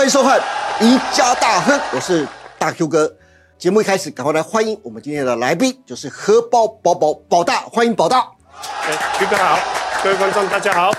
欢迎收看《宜家大亨》，我是大 Q 哥。节目一开始，赶快来欢迎我们今天的来宾，就是荷包宝宝宝大，欢迎宝大。哎，Q 哥好，各位观众大家好。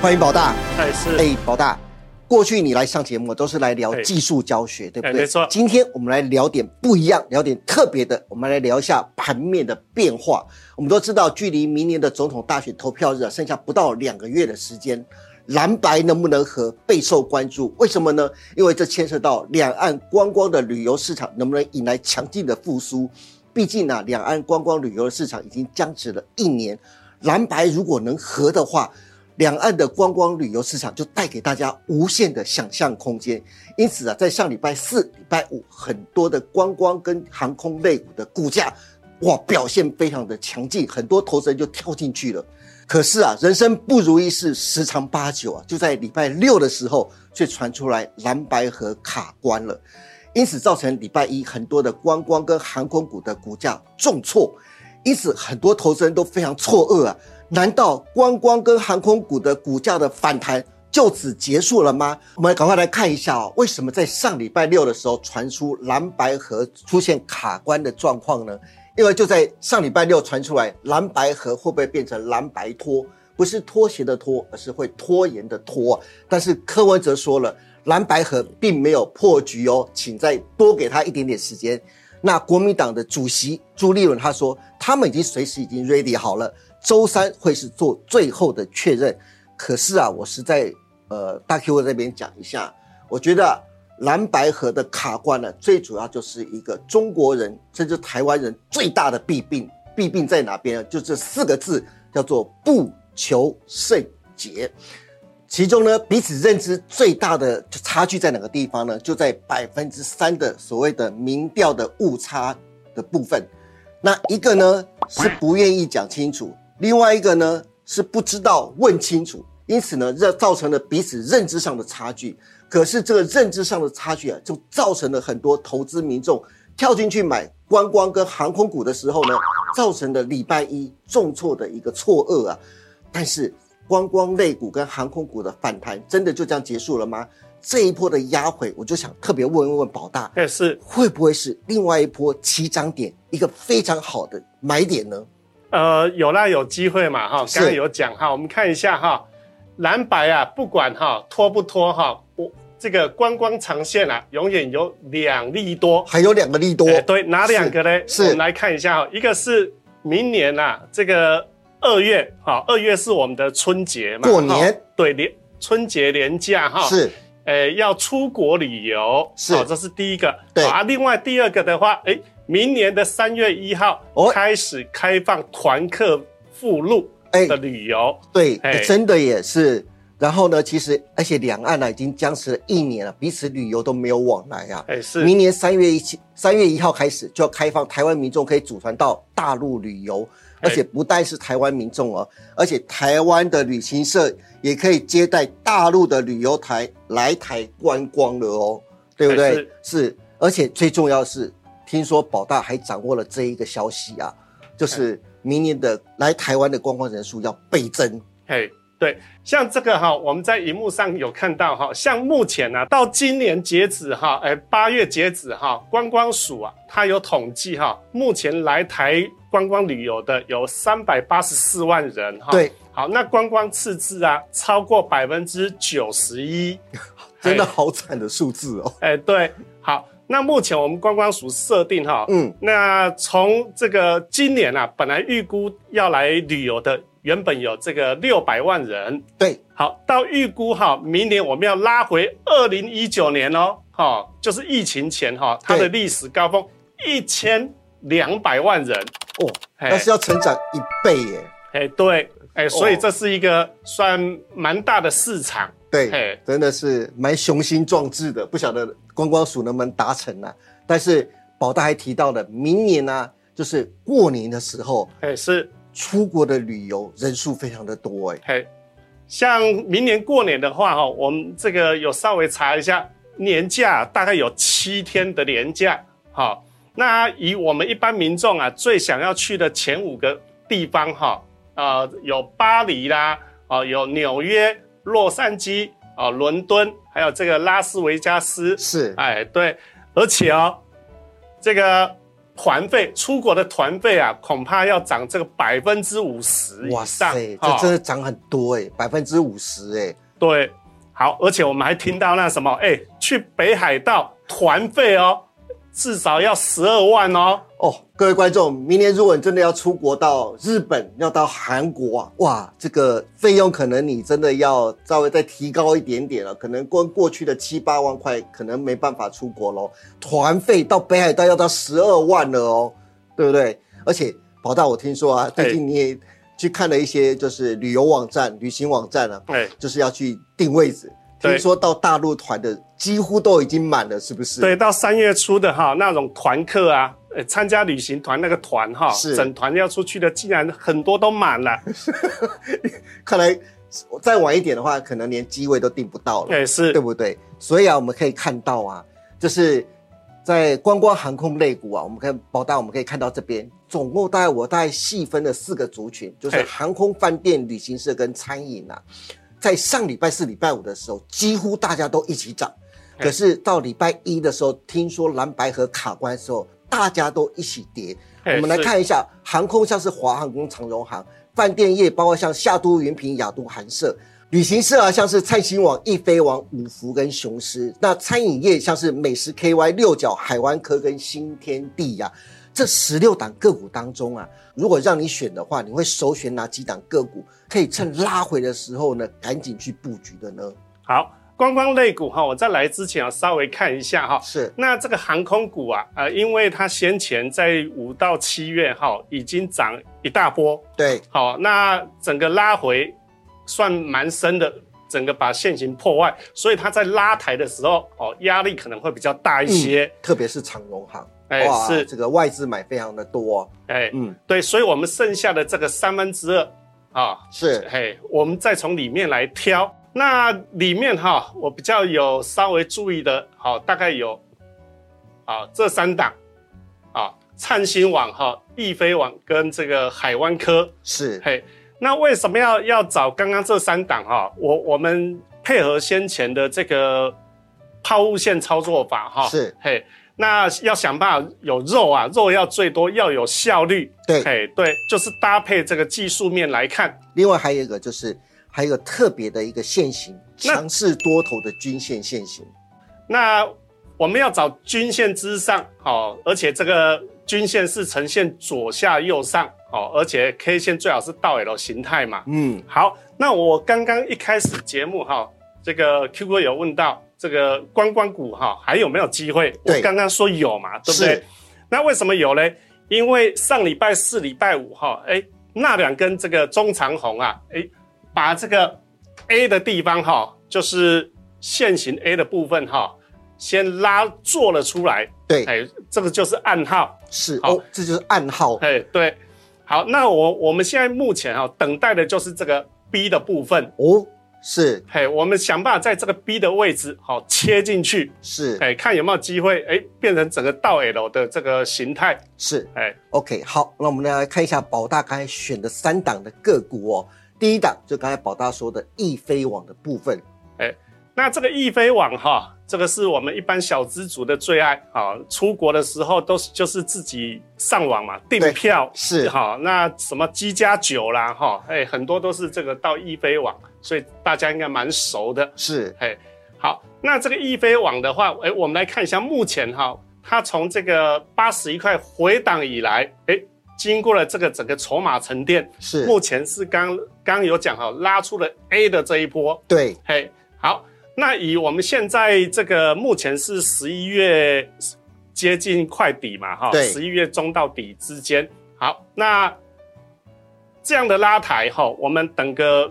欢迎宝大。哎是。哎，宝大。过去你来上节目都是来聊技术教学，对不对？没错。今天我们来聊点不一样，聊点特别的。我们来聊一下盘面的变化。我们都知道，距离明年的总统大选投票日啊，剩下不到两个月的时间，蓝白能不能和备受关注。为什么呢？因为这牵涉到两岸观光的旅游市场能不能引来强劲的复苏。毕竟呢，两岸观光旅游的市场已经僵持了一年，蓝白如果能和的话。两岸的观光旅游市场就带给大家无限的想象空间，因此啊，在上礼拜四、礼拜五，很多的观光跟航空类股的股价，哇，表现非常的强劲，很多投资人就跳进去了。可是啊，人生不如意事十常八九啊，就在礼拜六的时候，却传出来蓝白河卡关了，因此造成礼拜一很多的观光跟航空股的股价重挫，因此很多投资人都非常错愕啊。难道观光跟航空股的股价的反弹就此结束了吗？我们赶快来看一下哦，为什么在上礼拜六的时候传出蓝白河出现卡关的状况呢？因为就在上礼拜六传出来，蓝白河会不会变成蓝白拖？不是拖鞋的拖，而是会拖延的拖。但是柯文哲说了，蓝白河并没有破局哦，请再多给他一点点时间。那国民党的主席朱立伦他说，他们已经随时已经 ready 好了。周三会是做最后的确认，可是啊，我是在呃大 Q 这边讲一下，我觉得蓝白河的卡关呢，最主要就是一个中国人甚至台湾人最大的弊病，弊病在哪边呢？就这四个字，叫做不求甚解。其中呢，彼此认知最大的差距在哪个地方呢？就在百分之三的所谓的民调的误差的部分。那一个呢是不愿意讲清楚。另外一个呢是不知道问清楚，因此呢，这造成了彼此认知上的差距。可是这个认知上的差距啊，就造成了很多投资民众跳进去买观光跟航空股的时候呢，造成的礼拜一重挫的一个错愕啊。但是观光类股跟航空股的反弹真的就这样结束了吗？这一波的压回，我就想特别问一问宝大，但，是会不会是另外一波起涨点，一个非常好的买点呢？呃，有啦，有机会嘛，哈，刚刚有讲哈，我们看一下哈，蓝白啊，不管哈拖不拖哈，我这个观光长线啊，永远有两利多，还有两个利多，对，哪两个呢？是，我们来看一下哈，一个是明年啊，这个二月，哈，二月是我们的春节嘛，过年，对，年春节年假哈，是，呃，要出国旅游，是，这是第一个，对啊，另外第二个的话，哎。明年的三月一号开始开放团客赴陆的旅游，对，真的也是。然后呢，其实而且两岸呢已经僵持了一年了，彼此旅游都没有往来啊。哎，是。明年三月一三月一号开始就要开放，台湾民众可以组团到大陆旅游，而且不但是台湾民众哦，而且台湾的旅行社也可以接待大陆的旅游台来台观光了哦，对不对？是，而且最重要是。听说宝大还掌握了这一个消息啊，就是明年的来台湾的观光人数要倍增。嘿，对，像这个哈，我们在荧幕上有看到哈，像目前呢，到今年截止哈，哎，八月截止哈，观光署啊，它有统计哈，目前来台观光旅游的有三百八十四万人哈。对，好，那观光赤字啊，超过百分之九十一，真的好惨的数字哦。哎，对，好。那目前我们观光署设定哈，嗯，那从这个今年啊，本来预估要来旅游的原本有这个六百万人，对，好到预估哈，明年我们要拉回二零一九年哦，哈，就是疫情前哈，它的历史高峰一千两百万人。哦，那是要成长一倍耶，哎，对，哎，所以这是一个算蛮大的市场。对，真的是蛮雄心壮志的，不晓得观光署能不能达成呢？但是宝大还提到了，明年呢，就是过年的时候，哎，是出国的旅游人数非常的多，哎，嘿，像明年过年的话，哈，我们这个有稍微查一下，年假大概有七天的年假，哈，那以我们一般民众啊，最想要去的前五个地方，哈，呃有巴黎啦，哦有纽约、洛杉矶、哦伦敦，还有这个拉斯维加斯，是，哎对，而且哦这个团费出国的团费啊，恐怕要涨这个百分之五十以哇上，这真的涨很多哎，百分之五十哎，对，好，而且我们还听到那什么，哎，去北海道团费哦，至少要十二万哦。哦，各位观众，明年如果你真的要出国到日本，要到韩国啊，哇，这个费用可能你真的要稍微再提高一点点了，可能过过去的七八万块，可能没办法出国喽。团费到北海道要到十二万了哦，对不对？而且宝大，我听说啊，最近你也去看了一些就是旅游网站、旅行网站啊，对，就是要去订位置。对听说到大陆团的几乎都已经满了，是不是？对，到三月初的哈那种团客啊，呃，参加旅行团那个团哈，是整团要出去的，竟然很多都满了。看来再晚一点的话，可能连机位都订不到了。对，是对，不对？所以啊，我们可以看到啊，就是在观光航空类股啊，我们看宝大，我们可以看到这边总共大概我大概细分了四个族群，就是航空、饭店、旅行社跟餐饮啊。在上礼拜四、礼拜五的时候，几乎大家都一起涨，可是到礼拜一的时候，听说蓝白河卡关的时候，大家都一起跌。我们来看一下航空，像是华航跟长荣航；饭店业包括像夏都、云平、亚都、韩舍；旅行社啊，像是灿星网、易飞网、五福跟雄狮；那餐饮业像是美食 KY、六角、海湾科跟新天地呀、这十六档个股当中啊，如果让你选的话，你会首选哪几档个股？可以趁拉回的时候呢，赶紧去布局的呢？好，观光类股哈，我在来之前啊，稍微看一下哈。是那这个航空股啊，呃，因为它先前在五到七月哈已经涨一大波，对，好，那整个拉回算蛮深的，整个把线型破坏，所以它在拉抬的时候，哦，压力可能会比较大一些。特别是长荣航，哎、是，这个外资买非常的多，哎、嗯，对，所以我们剩下的这个三分之二啊，是。嘿，我们再从里面来挑。那里面哈，我比较有稍微注意的，好，大概有啊这三档。啊，灿星网哈、易飞网跟这个海湾科，是，嘿，那为什么要要找刚刚这三档哈？我我们配合先前的这个抛物线操作法哈，是，嘿，那要想办法有肉啊，肉要最多，要有效率，对。哎，对，就是搭配这个技术面来看，另外还有一个就是还有特别的一个线型，那强势多头的均线线型，那我们要找均线之上，好、而且这个均线是呈现左下右上，好、而且 K 线最好是倒 L 形态嘛，嗯，好，那我刚刚一开始节目哈，这个 Q 哥有问到这个观光股哈还有没有机会？我对刚刚说有嘛，对不对？那为什么有嘞？因为上礼拜四、礼拜五哈，哎，那两根这个中长红啊，哎，把这个 A 的地方哈，就是线型 A 的部分哈，先拉做了出来，对，哎，这个就是暗号。好是哦，这就是暗号，哎，对，好，那我我们现在目前哈、等待的就是这个 B 的部分。哦，是。嘿，我们想办法在这个 B 的位置好、切进去，是。哎，看有没有机会哎变成整个倒 L 的这个形态，是。哎，，OK，好，那我们来看一下宝大刚才选的三档的个股哦。第一档就刚才宝大说的易飞网的部分，那这个易飞网哈，这个是我们一般小资族的最爱啊。出国的时候都是就是自己上网嘛订票是哈。那什么机加酒啦哈，哎，很多都是这个到易飞网，所以大家应该蛮熟的。是嘿，好，那这个易飞网的话，哎，我们来看一下目前哈，它从这个八十一块回档以来，哎，经过了这个整个筹码沉淀，是，目前是刚刚有讲哈，拉出了 A 的这一波，对，嘿，好，那以我们现在这个目前是十一月接近快底嘛，哈，对。十一月中到底之间，好，那这样的拉抬哈，我们等个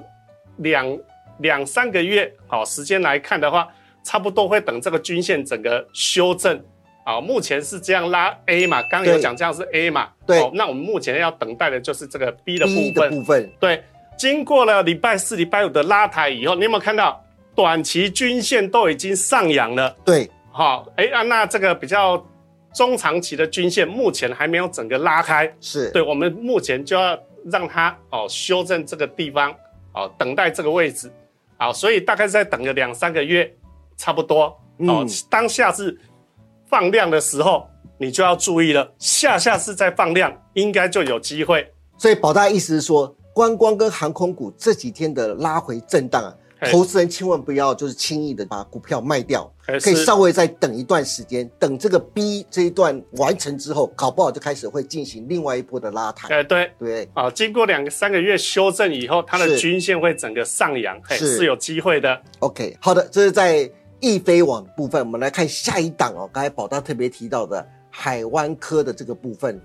两两三个月好时间来看的话，差不多会等这个均线整个修正。啊，目前是这样拉 A 嘛，刚刚有讲这样是 A 嘛，对。哦那我们目前要等待的就是这个 B 的部分，部分。对，经过了礼拜四、礼拜五的拉抬以后，你有没有看到短期均线都已经上扬了？对，好、哎啊，那这个比较中长期的均线目前还没有整个拉开，是，对我们目前就要让它哦修正这个地方哦，等待这个位置，好，所以大概再等个两三个月，差不多哦。当下是放量的时候，你就要注意了，下下次再放量，应该就有机会。所以宝大意思是说，观光跟航空股这几天的拉回震荡啊。投资人千万不要就是轻易的把股票卖掉，可以稍微再等一段时间，等这个 B 这一段完成之后，搞不好就开始会进行另外一波的拉抬。哎，对对，啊，经过两个三个月修正以后，它的均线会整个上扬，是有机会的。OK，好的，这是在易飞网部分，我们来看下一档哦。刚才宝大特别提到的海湾科的这个部分。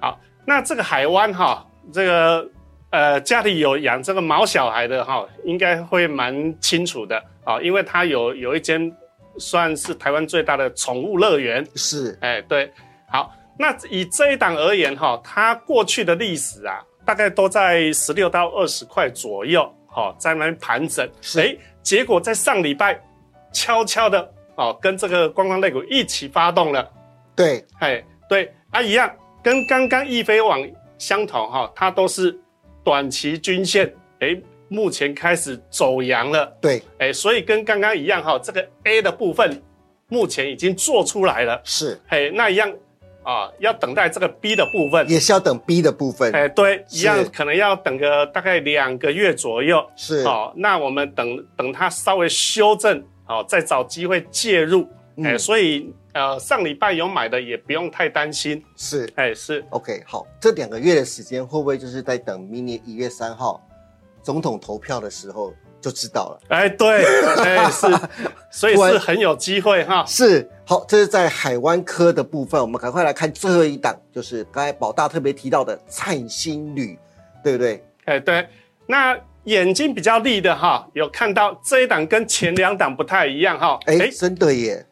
好，那这个海湾哈，这个。呃，家里有养这个毛小孩的哈，应该会蛮清楚的啊，因为它有有一间算是台湾最大的宠物乐园。是，哎，对，好，那以这一档而言哈，它过去的历史啊，大概都在十六到二十块左右，哈，在那边盘整。哎，结果在上礼拜悄悄的哦，跟这个观光类股一起发动了。对，哎，对，啊，一样，跟刚刚易飞网相同哈，它都是。短期均线，哎，目前开始走阳了。对，哎，所以跟刚刚一样哈，这个 A 的部分目前已经做出来了。是，嘿，那一样啊，要等待这个 B 的部分，也是要等 B 的部分。哎，对，一样可能要等个大概两个月左右。是，好，那我们等等它稍微修正，好，再找机会介入。哎，所以。呃，上礼拜有买的也不用太担心，是，哎，是，OK，好，这两个月的时间会不会就是在等明年一月三号总统投票的时候就知道了？哎，对，哎是，所以是很有机会哈。是，好，这是在海湾科的部分，我们赶快来看最后一档，就是刚才宝大特别提到的灿星旅，对不对？哎，对，那眼睛比较利的哈，有看到这一档跟前两档不太一样哈？哎，真的耶。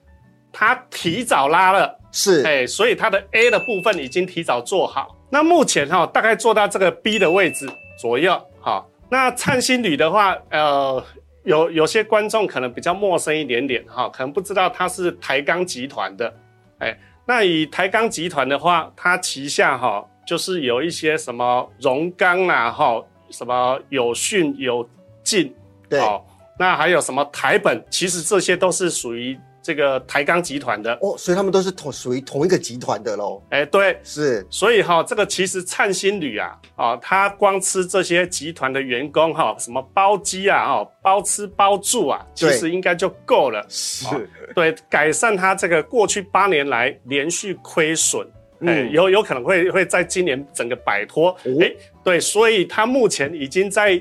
它提早拉了，是，哎，所以它的 A 的部分已经提早做好。那目前哈，大概做到这个 B 的位置左右，哈。那灿星旅的话，呃，有有些观众可能比较陌生一点点，哈，可能不知道它是台钢集团的，哎，那以台钢集团的话，它旗下哈，就是有一些什么荣钢啊，哈，什么有讯有进，对，那还有什么台本，其实这些都是属于。这个台钢集团的哦，所以他们都是同属于同一个集团的喽。哎，对，是，所以哈，这个其实灿星旅啊，啊，他光吃这些集团的员工哈，什么包机啊，哦，包吃包住啊，其实应该就够了。是，对，改善他这个过去八年来连续亏损，哎，有有可能会会在今年整个摆脱。哎，对，所以他目前已经在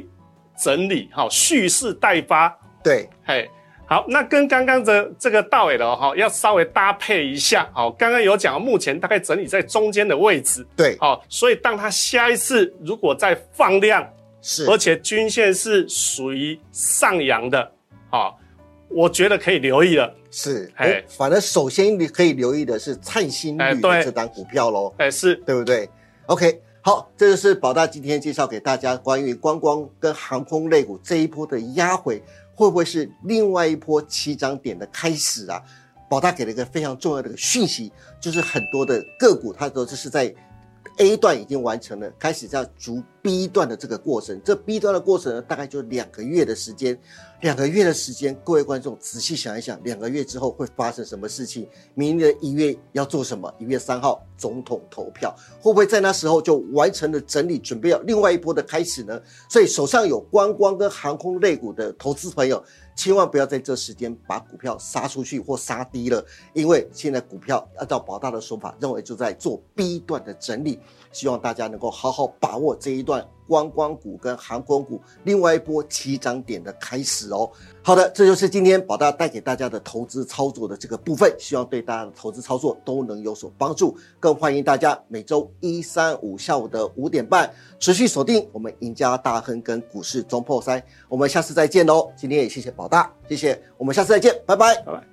整理，哈，蓄势待发。对，嘿。好，那跟刚刚的这个道理的哈，要稍微搭配一下。好，刚刚有讲，目前大概整理在中间的位置。对，好，所以当它下一次如果再放量，是，而且均线是属于上扬的，好，我觉得可以留意了。是，哎，反正首先你可以留意的是灿星绿这档股票喽。哎，是对不对？OK，好，这就是宝大今天介绍给大家关于观光跟航空类股这一波的压回。会不会是另外一波起涨点的开始啊？宝大给了一个非常重要的讯息，就是很多的个股它都是在 A 段已经完成了，开始在逐 B 段的这个过程。这 B 段的过程呢，大概就两个月的时间。两个月的时间，各位观众仔细想一想，两个月之后会发生什么事情？明年的一月要做什么？一月三号总统投票，会不会在那时候就完成了整理，准备要另外一波的开始呢？所以手上有观光跟航空类股的投资朋友，千万不要在这时间把股票杀出去或杀低了，因为现在股票按照宝大的说法，认为就在做 B 段的整理，希望大家能够好好把握这一段。观光股跟航空股另外一波起涨点的开始哦。好的，这就是今天宝大带给大家的投资操作的这个部分，希望对大家的投资操作都能有所帮助。更欢迎大家每周一、三、五下午的五点半持续锁定我们赢家大亨跟股市中破三。我们下次再见喽！今天也谢谢宝大，谢谢，我们下次再见，拜拜，拜拜。